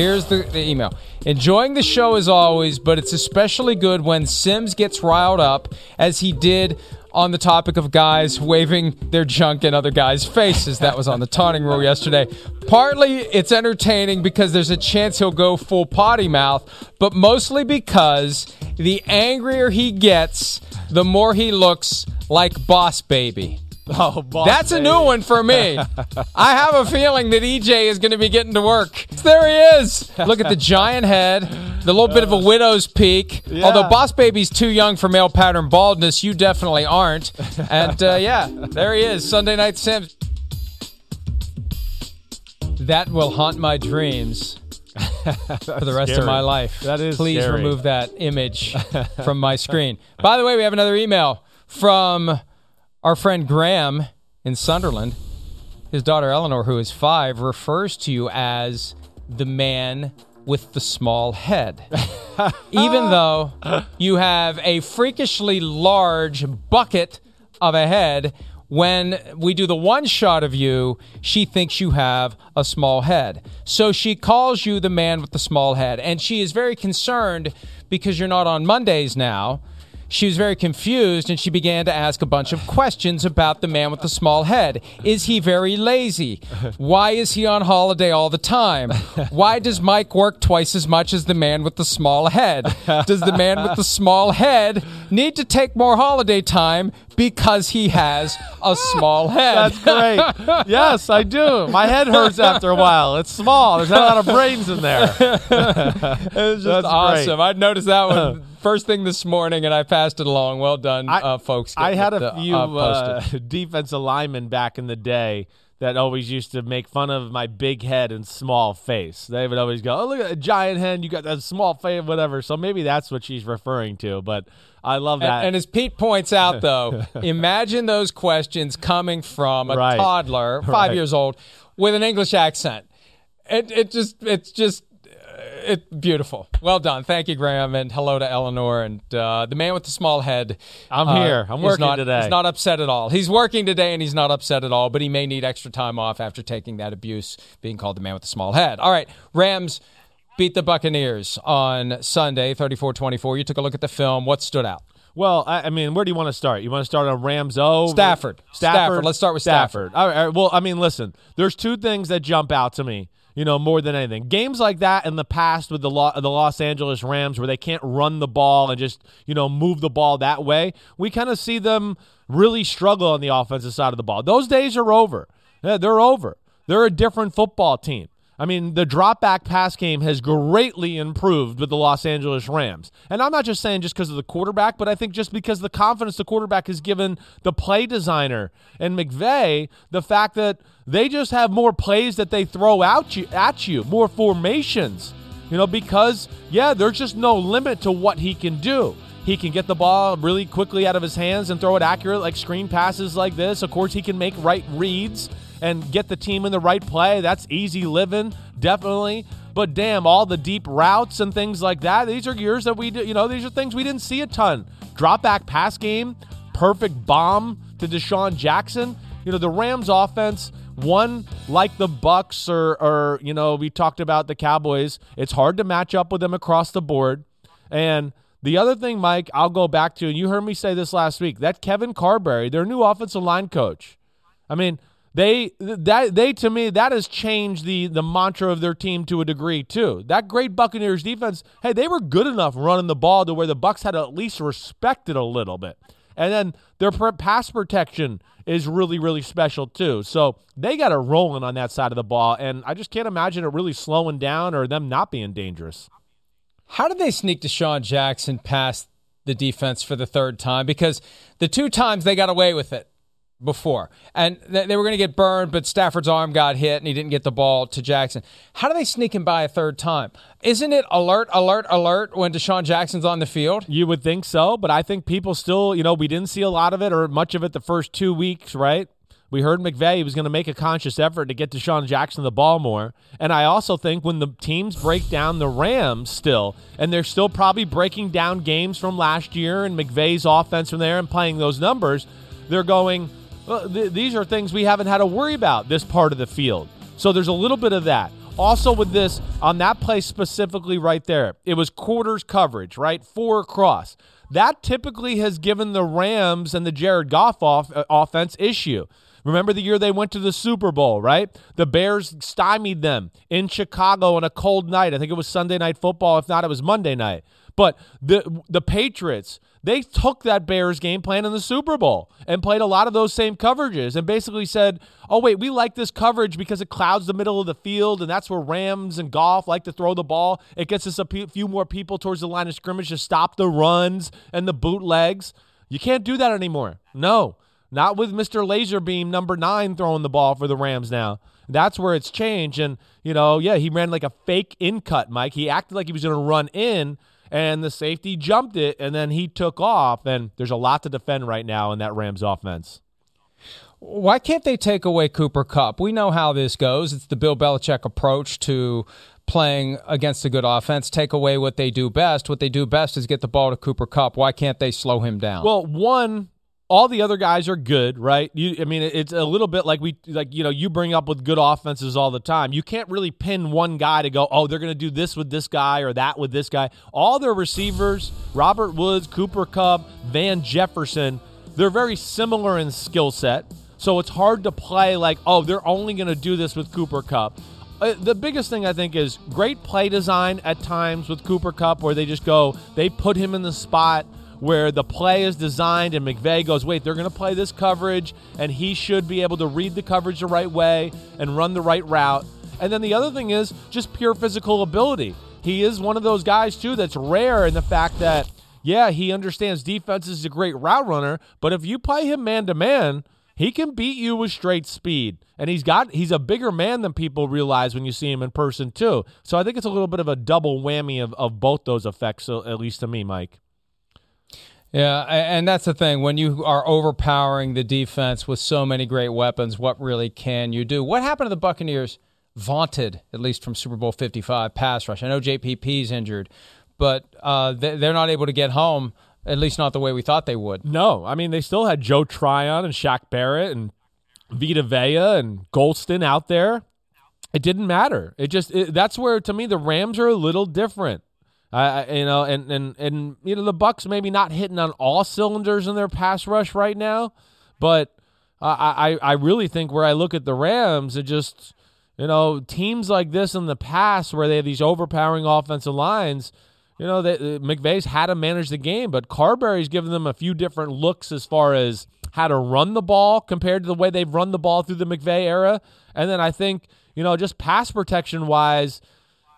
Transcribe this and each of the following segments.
Here's the, the email. Enjoying the show as always, but it's especially good when Simms gets riled up, as he did on the topic of guys waving their junk in other guys' faces. That was on the taunting rule yesterday. Partly it's entertaining because there's a chance he'll go full potty mouth, but mostly because the angrier he gets, the more he looks like Boss Baby. Oh, boss That's a new one for me. I have a feeling that EJ is going to be getting to work. There he is. Look at the giant head, the little bit of a widow's peak. Yeah. Although Boss Baby's too young for male pattern baldness, you definitely aren't. And uh, yeah, there he is. Sunday Night Simms. That will haunt my dreams for the rest of my life. That is Please scary. remove that image from my screen. By the way, we have another email from our friend Graham in Sunderland. His daughter Eleanor, who is five, refers to you as the man with the small head. Even though you have a freakishly large bucket of a head, when we do the one shot of you, she thinks you have a small head. So she calls you the man with the small head. And she is very concerned because you're not on Mondays now. She was very confused and she began to ask a bunch of questions about the man with the small head. Is he very lazy? Why is he on holiday all the time? Why does Mike work twice as much as the man with the small head? Does the man with the small head need to take more holiday time because he has a small head? That's great. yes, I do. My head hurts after a while. It's small. There's not a lot of brains in there. It was just That's awesome. great. I'd noticed that one first thing this morning and I passed it along. Well done, I- uh, folks. I had a it, uh, few uh, uh, defensive linemen back in the day that always used to make fun of my big head and small face. They would always go, "Oh, look at that giant head! You got that small face, whatever." So maybe that's what she's referring to. But I love that. And, and as Pete points out, though, imagine those questions coming from a Right. toddler, five Right. years old, with an English accent. It it just it's just it's beautiful. Well done, thank you, Graham, and hello to Eleanor and uh, the man with the small head. I'm uh, here. I'm working not, today. He's not upset at all. He's working today, and he's not upset at all. But he may need extra time off after taking that abuse, being called the man with the small head. All right, Rams beat the Buccaneers on Sunday, 34-24. You took a look at the film. What stood out? Well, I, I mean, where do you want to start? You want to start on Rams O? Stafford. Stafford. Let's start with Stafford. All right, all right. Well, I mean, listen, there's two things that jump out to me, you know, more than anything. Games like that in the past with the, Lo- the Los Angeles Rams where they can't run the ball and just, you know, move the ball that way, we kind of see them really struggle on the offensive side of the ball. Those days are over. Yeah, they're over. They're a different football team. I mean, the drop back pass game has greatly improved with the Los Angeles Rams. And I'm not just saying just because of the quarterback, but I think just because the confidence the quarterback has given the play designer and McVay, the fact that they just have more plays that they throw out you, at you, more formations. You know, because, yeah, there's just no limit to what he can do. He can get the ball really quickly out of his hands and throw it accurate, like screen passes like this. Of course, he can make right reads and get the team in the right play. That's easy living, definitely. But damn, all the deep routes and things like that, these are years that we, you know, these are things we didn't see a ton. Drop back pass game, perfect bomb to DeSean Jackson. You know, the Rams offense, one like the Bucks or or you know, we talked about the Cowboys, it's hard to match up with them across the board. And the other thing, Mike, I'll go back to, and you heard me say this last week, that Kevin Carberry, their new offensive line coach. I mean, they that they to me that has changed the the mantra of their team to a degree too. That great Buccaneers defense, hey, they were good enough running the ball to where the Bucks had to at least respect it a little bit. And then their pass protection is really, really special too. So they got it rolling on that side of the ball. And I just can't imagine it really slowing down or them not being dangerous. How did they sneak DeSean Jackson past the defense for the third time? Because the two times they got away with it before. And th- they were going to get burned, but Stafford's arm got hit and he didn't get the ball to Jackson. How do they sneak him by a third time? Isn't it alert, alert, alert when DeSean Jackson's on the field? You would think so, but I think people still, you know, we didn't see a lot of it or much of it the first two weeks, right? We heard McVay was going to make a conscious effort to get DeSean Jackson the ball more. And I also think when the teams break down the Rams still, and they're still probably breaking down games from last year and McVay's offense from there and playing those numbers, they're going – well, th- these are things we haven't had to worry about this part of the field. So there's a little bit of that. Also, with this, on that play specifically right there, it was quarters coverage, right? Four across. That typically has given the Rams and the Jared Goff off, uh, offense issue. Remember the year they went to the Super Bowl, right? The Bears stymied them in Chicago on a cold night. I think it was Sunday night football. If not, it was Monday night. But the the Patriots, they took that Bears game plan in the Super Bowl and played a lot of those same coverages and basically said, "Oh wait, we like this coverage because it clouds the middle of the field and that's where Rams and Goff like to throw the ball. It gets us a few more people towards the line of scrimmage to stop the runs and the bootlegs. You can't do that anymore. No, not with Mr. Laserbeam number 9 throwing the ball for the Rams now." That's where it's changed and, you know, yeah, he ran like a fake in cut, Mike. He acted like he was going to run in and the safety jumped it, and then he took off. And there's a lot to defend right now in that Rams offense. Why can't they take away Cooper Kupp? We know how this goes. It's the Bill Belichick approach to playing against a good offense. Take away what they do best. What they do best is get the ball to Cooper Kupp. Why can't they slow him down? Well, one, all the other guys are good, right? You, I mean, it's a little bit like we, like you know, you bring up with good offenses all the time. You can't really pin one guy to go, oh, they're going to do this with this guy or that with this guy. All their receivers, Robert Woods, Cooper Kupp, Van Jefferson, they're very similar in skill set. So it's hard to play like, oh, they're only going to do this with Cooper Kupp. Uh, the biggest thing I think is great play design at times with Cooper Kupp, where they just go, they put him in the spot where the play is designed and McVay goes, wait, they're going to play this coverage and he should be able to read the coverage the right way and run the right route. And then the other thing is just pure physical ability. He is one of those guys, too, that's rare in the fact that, yeah, he understands defense is a great route runner, but if you play him man to man, he can beat you with straight speed. And he's got he's a bigger man than people realize when you see him in person too. So I think it's a little bit of a double whammy of, of both those effects, at least to me, Mike. Yeah, and that's the thing. When you are overpowering the defense with so many great weapons, what really can you do? What happened to the Buccaneers' vaunted, at least from Super Bowl 55, pass rush? I know JPP's injured, but uh, they're not able to get home, at least not the way we thought they would. No, I mean, they still had Joe Tryon and Shaq Barrett and Vita Vea and Gholston out there. It didn't matter. It just, it, that's where, to me, the Rams are a little different. Uh, you know, and and and you know the Bucks maybe not hitting on all cylinders in their pass rush right now, but I I really think where I look at the Rams, it just you know teams like this in the past where they have these overpowering offensive lines. You know, they, McVay's had to manage the game, but Carberry's given them a few different looks as far as how to run the ball compared to the way they've run the ball through the McVay era. And then I think, you know, just pass protection wise,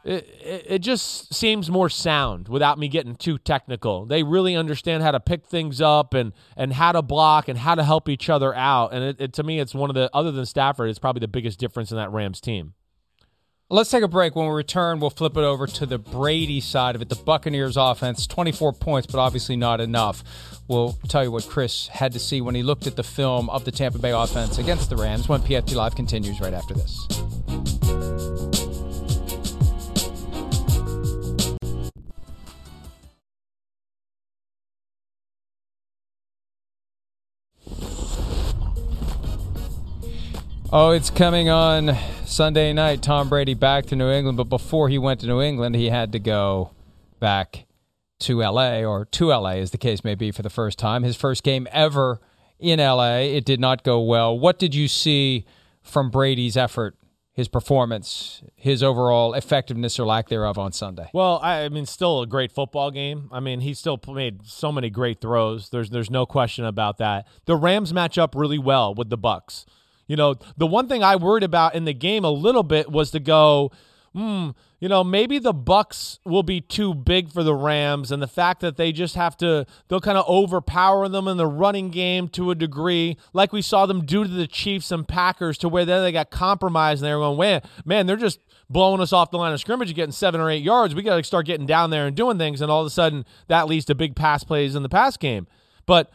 it, it, just seems more sound without me getting too technical. They really understand how to pick things up and and how to block and how to help each other out. And it, it, to me, it's one of the other than Stafford, it's probably the biggest difference in that Rams team. Let's take a break. When we return, we'll flip it over to the Brady side of it. The Buccaneers offense, 24 points, but obviously not enough. We'll tell you what Chris had to see when he looked at the film of the Tampa Bay offense against the Rams when PFT Live continues right after this. Oh, it's coming on Sunday night. Tom Brady back to New England, but before he went to New England, he had to go back to LA, or to LA, as the case may be, for the first time. His first game ever in LA. It did not go well. What did you see from Brady's effort, his performance, his overall effectiveness or lack thereof on Sunday? Well, I, mean, still a great football game. I mean, he still made so many great throws. There's there's no question about that. The Rams match up really well with the Bucks. You know, the one thing I worried about in the game a little bit was to go, hmm, you know, maybe the Bucks will be too big for the Rams, and the fact that they just have to, they'll kind of overpower them in the running game to a degree, like we saw them do to the Chiefs and Packers, to where then they got compromised and they were going, man, man, they're just blowing us off the line of scrimmage and getting seven or eight yards. We got to start getting down there and doing things, and all of a sudden that leads to big pass plays in the pass game. But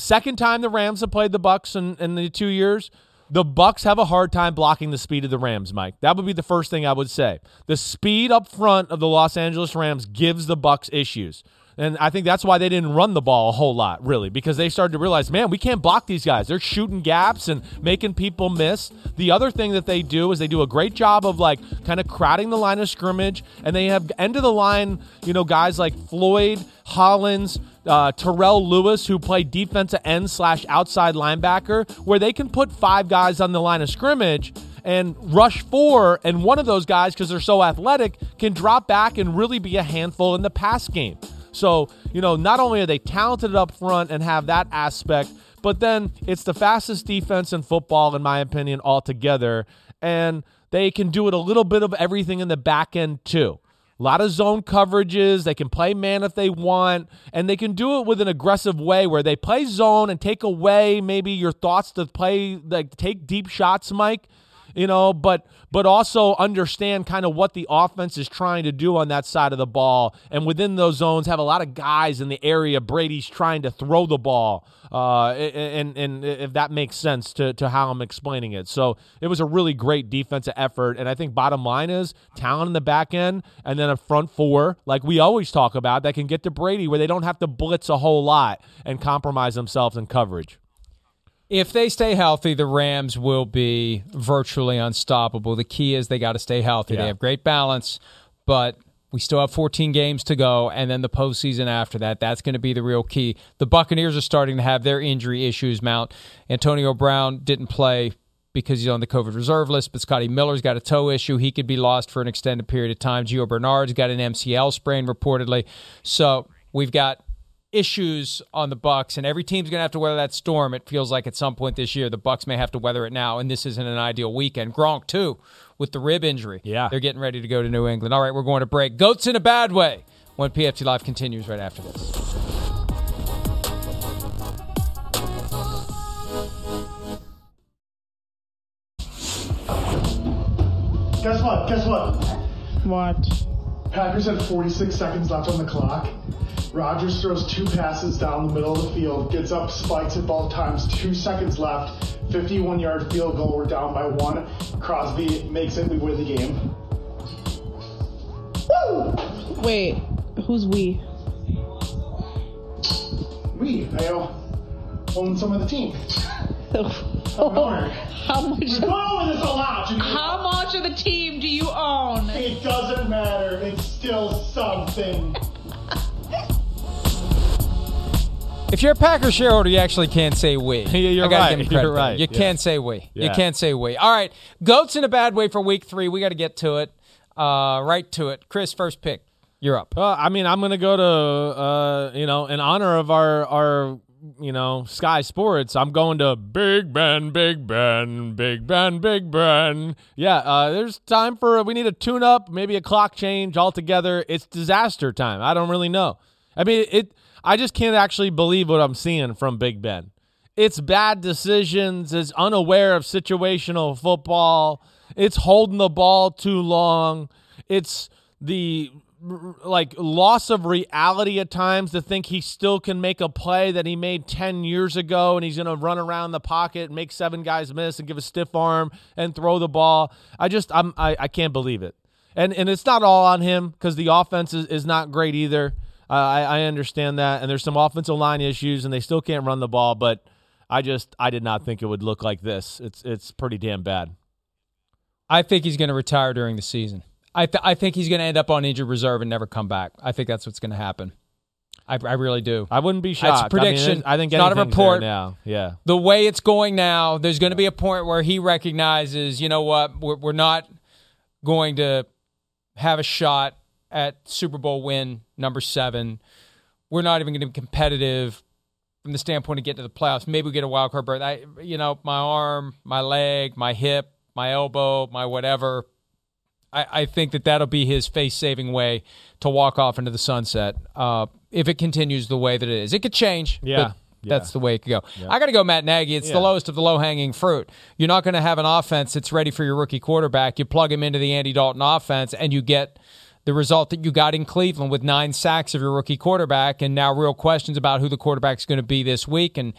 Second time the Rams have played the Bucks in, in the two years. The Bucks have a hard time blocking the speed of the Rams, Mike. That would be the first thing I would say. The speed up front of the Los Angeles Rams gives the Bucks issues. And I think that's why they didn't run the ball a whole lot, really, because they started to realize, man, we can't block these guys. They're shooting gaps and making people miss. The other thing that they do is they do a great job of like kind of crowding the line of scrimmage, and they have end of the line, you know, guys like Floyd, Hollins, uh, Terrell Lewis, who play defensive end slash outside linebacker, where they can put five guys on the line of scrimmage and rush four, and one of those guys, because they're so athletic, can drop back and really be a handful in the pass game. So, you know, not only are they talented up front and have that aspect, but then it's the fastest defense in football, in my opinion, altogether. And they can do it a little bit of everything in the back end, too. A lot of zone coverages. They can play man if they want, and they can do it with an aggressive way where they play zone and take away maybe your thoughts to play, like take deep shots, Mike you know, but but also understand kind of what the offense is trying to do on that side of the ball, and within those zones have a lot of guys in the area Brady's trying to throw the ball, uh, and and if that makes sense to to how I'm explaining it. So it was a really great defensive effort, and I think bottom line is talent in the back end, and then a front four like we always talk about that can get to Brady where they don't have to blitz a whole lot and compromise themselves in coverage if they stay healthy, the Rams will be virtually unstoppable. The key is they got to stay healthy. Yeah. They have great balance, but we still have 14 games to go, and then the postseason after that. That's going to be the real key. The Buccaneers are starting to have their injury issues mount. Antonio Brown didn't play because he's on the COVID reserve list, but Scotty Miller's got a toe issue. He could be lost for an extended period of time. Gio Bernard's got an MCL sprain reportedly. So we've got issues on the Bucks, and every team's going to have to weather that storm. It feels like at some point this year, the Bucks may have to weather it now, and this isn't an ideal weekend. Gronk too, with the rib injury. Yeah, they're getting ready to go to New England. All right, we're going to break. Goats in a bad way. When PFT Live continues right after this. Guess what? Guess what? What? Packers had 46 seconds left on the clock. Rodgers throws two passes down the middle of the field, gets up, spikes it both times, two seconds left, 51 yard field goal. We're down by one. Crosby makes it, we win the game. Woo! Wait, who's we? We, I own some of the team. How much? We've gone this a lot. How much of the team do you own? It doesn't matter. It's still something. If you're a Packers shareholder, you actually can't say we. yeah, you're right. You're right. You yeah. can't say we. Yeah. You can't say we. All right. Goats in a bad way for week three. We got to get to it. Uh, right to it. Chris, first pick. You're up. Uh, I mean, I'm going to go to, uh, you know, in honor of our, our, you know, Sky Sports, I'm going to Big Ben, Big Ben, Big Ben, Big Ben. Yeah, uh, there's time for, we need a tune up, maybe a clock change altogether. It's disaster time. I don't really know. I mean, it, I just can't actually believe what I'm seeing from Big Ben. It's bad decisions, it's unaware of situational football. It's holding the ball too long. It's the like loss of reality at times to think he still can make a play that he made 10 years ago and he's going to run around the pocket, make seven guys miss and give a stiff arm and throw the ball. I just I'm I, I can't believe it. And and it's not all on him because the offense is, is not great either. I, I understand that, and there's some offensive line issues, and they still can't run the ball. But I just I did not think it would look like this. It's it's pretty damn bad. I think he's going to retire during the season. I, th- I think he's going to end up on injured reserve and never come back. I think that's what's going to happen. I, I really do. I wouldn't be That's shocked. a prediction. I, mean, I think It's not a report. now. Yeah. the way it's going now, there's going to be a point where he recognizes, you know what, we're, we're not going to have a shot at Super Bowl win number seven. We're not even going to be competitive from the standpoint of getting to the playoffs. Maybe we get a wild card berth. I, you know, my arm, my leg, my hip, my elbow, my whatever. I, I think that that'll be his face saving way to walk off into the sunset. Uh, if it continues the way that it is, it could change. Yeah. but That's the way it could go. I got to go, Matt Nagy. It's Yeah. the lowest of the low hanging fruit. You're not going to have an offense that's ready for your rookie quarterback. You plug him into the Andy Dalton offense, and you get the result that you got in Cleveland with nine sacks of your rookie quarterback, and now real questions about who the quarterback's going to be this week. And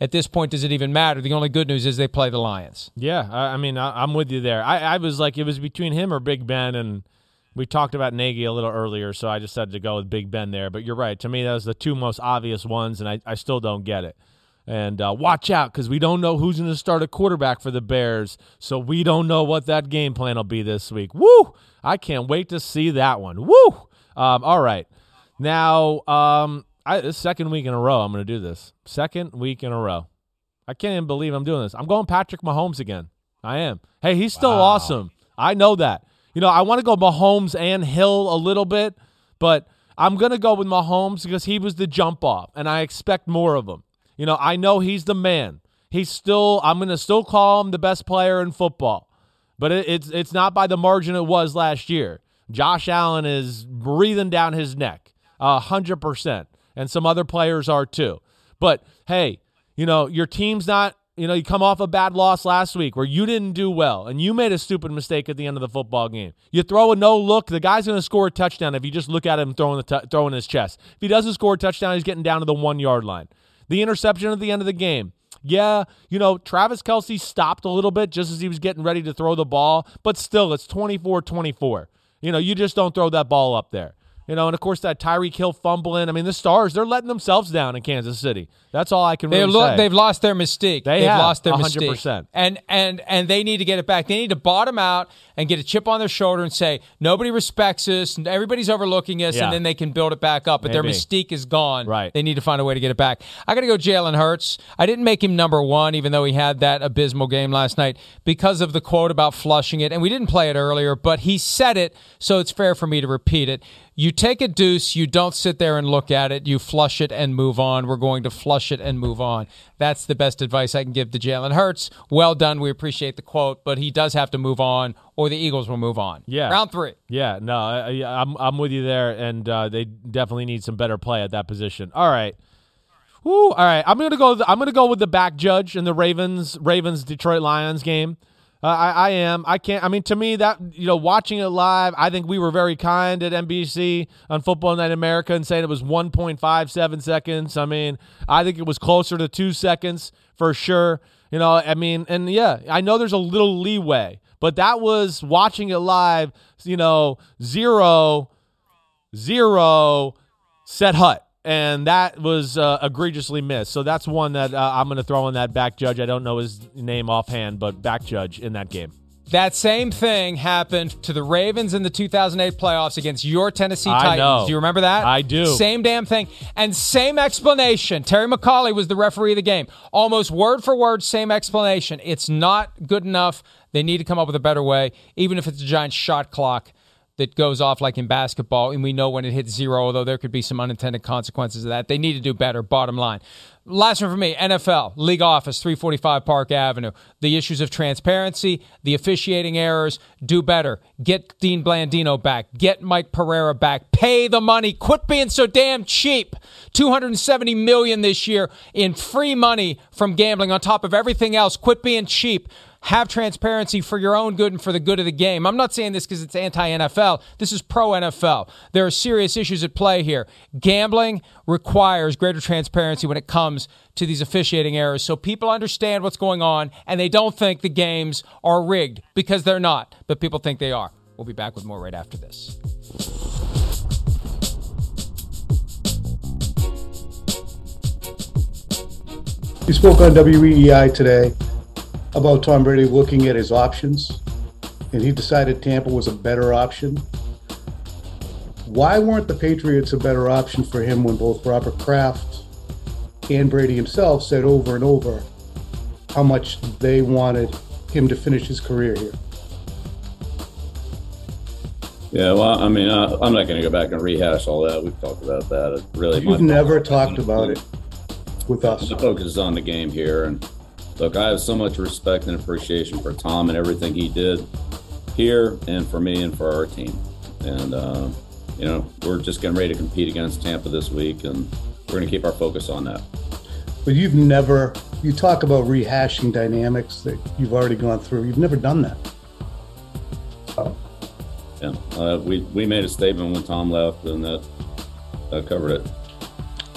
at this point, does it even matter? The only good news is they play the Lions. Yeah, I, mean, I, I'm with you there. I, I was like, it was between him or Big Ben, and we talked about Nagy a little earlier, so I decided to go with Big Ben there. But you're right. To me, that was the two most obvious ones, and I, I still don't get it. And uh, watch out because we don't know who's going to start a quarterback for the Bears, so we don't know what that game plan will be this week. Woo! I can't wait to see that one. Woo! Um, all right, now um, I, this second week in a row, I'm going to do this. Second week in a row. I can't even believe I'm doing this. I'm going Patrick Mahomes again. I am. Hey, he's still awesome. I know that. You know, I want to go Mahomes and Hill a little bit, but I'm going to go with Mahomes because he was the jump off, and I expect more of him. You know, I know he's the man. He's still, I'm going to still call him the best player in football, but it, it's it's not by the margin it was last year. Josh Allen is breathing down his neck, a hundred percent, and some other players are too. But hey, you know your team's not. You know you come off a bad loss last week where you didn't do well and you made a stupid mistake at the end of the football game. You throw a no look, the guy's going to score a touchdown if you just look at him throwing the t- throwing his chest. If he doesn't score a touchdown, he's getting down to the one yard line. The interception at the end of the game. Yeah, you know, Travis Kelce stopped a little bit just as he was getting ready to throw the ball, but still, it's 24 24. You know, you just don't throw that ball up there. You know, and of course, that Tyreek Hill fumbling. I mean, the Stars, they're letting themselves down in Kansas City. That's all I can really lo- say. they've lost their mystique. They have lost their 100%. mystique, and and and they need to get it back. They need to bottom out and get a chip on their shoulder and say nobody respects us, and everybody's overlooking us, Yeah. and then they can build it back up. But their mystique is gone. Right. They need to find a way to get it back. I got to go Jalen Hurts. I didn't make him number one, even though he had that abysmal game last night because of the quote about flushing it, and we didn't play it earlier, but he said it, so it's fair for me to repeat it. You take a deuce, you don't sit there and look at it, you flush it and move on. We're going to flush it and move on. That's the best advice I can give to Jalen Hurts. Well done. We appreciate the quote, but he does have to move on, or the Eagles will move on. Yeah. Round three. Yeah, no, I, I- I'm I'm with you there, and uh, they definitely need some better play at that position. All right, Woo, all right. I'm gonna go. I'm gonna go with the back judge in the Ravens Ravens Detroit Lions game. Uh, I, I am. I can't. I mean, to me, that you know, watching it live, I think we were very kind at NBC on Football Night in America and saying it was 1.57 seconds. I mean, I think it was closer to two seconds for sure. You know, I mean, and yeah, I know there's a little leeway, but that was watching it live. You know, zero, zero, set hut. And that was uh, egregiously missed. So that's one that uh, I'm going to throw in that back judge. I don't know his name offhand, but back judge in that game. That same thing happened to the Ravens in the 2008 playoffs against your Tennessee I Titans. know. Do you remember that? I do. Same damn thing. And same explanation. Terry McAulay was the referee of the game. Almost word for word, same explanation. It's not good enough. They need to come up with a better way, even if it's a giant shot clock that goes off like in basketball, and we know when it hits zero, although there could be some unintended consequences of that. They need to do better, bottom line. Last one for me NFL, league office, 345 Park Avenue. The issues of transparency, the officiating errors, do better. Get Dean Blandino back. Get Mike Pereira back. Pay the money. Quit being so damn cheap. 270 million this year in free money from gambling on top of everything else. Quit being cheap. Have transparency for your own good and for the good of the game. I'm not saying this because it's anti NFL. This is pro NFL. There are serious issues at play here. Gambling requires greater transparency when it comes to these officiating errors so people understand what's going on and they don't think the games are rigged because they're not, but people think they are. We'll be back with more right after this. He spoke on WEEI today about Tom Brady looking at his options, and he decided Tampa was a better option. Why weren't the Patriots a better option for him when both Robert Kraft and Brady himself said over and over how much they wanted him to finish his career here? Yeah, well, I mean, uh, I'm not going to go back and rehash all that. We've talked about that. It really, You've never talked about it with us. The focus is on the game here, and look, I have so much respect and appreciation for Tom and everything he did here, and for me and for our team. And uh, you know, we're just getting ready to compete against Tampa this week, and we're going to keep our focus on that. But you've never, you talk about rehashing dynamics that you've already gone through. You've never done that. Yeah, uh, we we made a statement when Tom left, and that that covered it.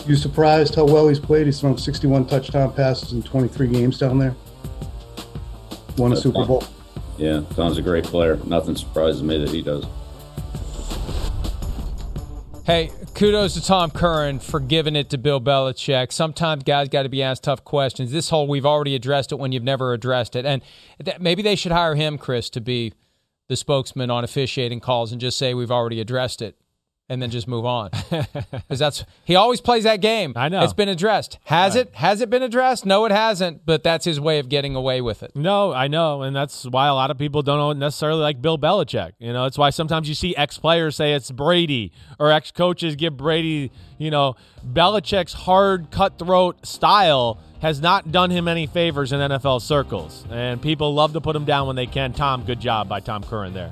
You surprised how well he's played? He's thrown 61 touchdown passes in 23 games down there. Won a That's Super fine. Bowl. Yeah, Tom's a great player. Nothing surprises me that he does. Hey, kudos to Tom Curran for giving it to Bill Belichick. Sometimes guys got to be asked tough questions. This whole we've already addressed it when you've never addressed it, and that, maybe they should hire him, Chris, to be the spokesman on officiating calls and just say we've already addressed it, and then just move on. Because that's he always plays that game. I know. it's been addressed. Has it? Has it been addressed? No, it hasn't. But that's his way of getting away with it. No, I know, and that's why a lot of people don't necessarily like Bill Belichick. You know, it's why sometimes you see ex players say it's Brady or ex coaches give Brady. You know, Belichick's hard, cutthroat style has not done him any favors in NFL circles, and people love to put him down when they can. Tom, good job by Tom Curran there.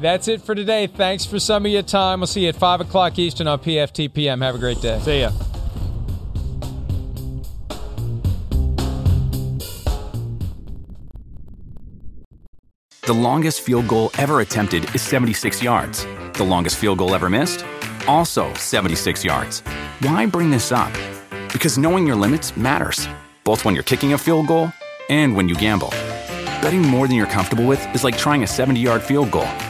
That's it for today. Thanks for some of your time. We'll see you at five o'clock Eastern on PFTPM. Have a great day. See ya. The longest field goal ever attempted is 76 yards. The longest field goal ever missed? Also 76 yards. Why bring this up? Because knowing your limits matters, both when you're kicking a field goal and when you gamble. Betting more than you're comfortable with is like trying a 70 yard field goal.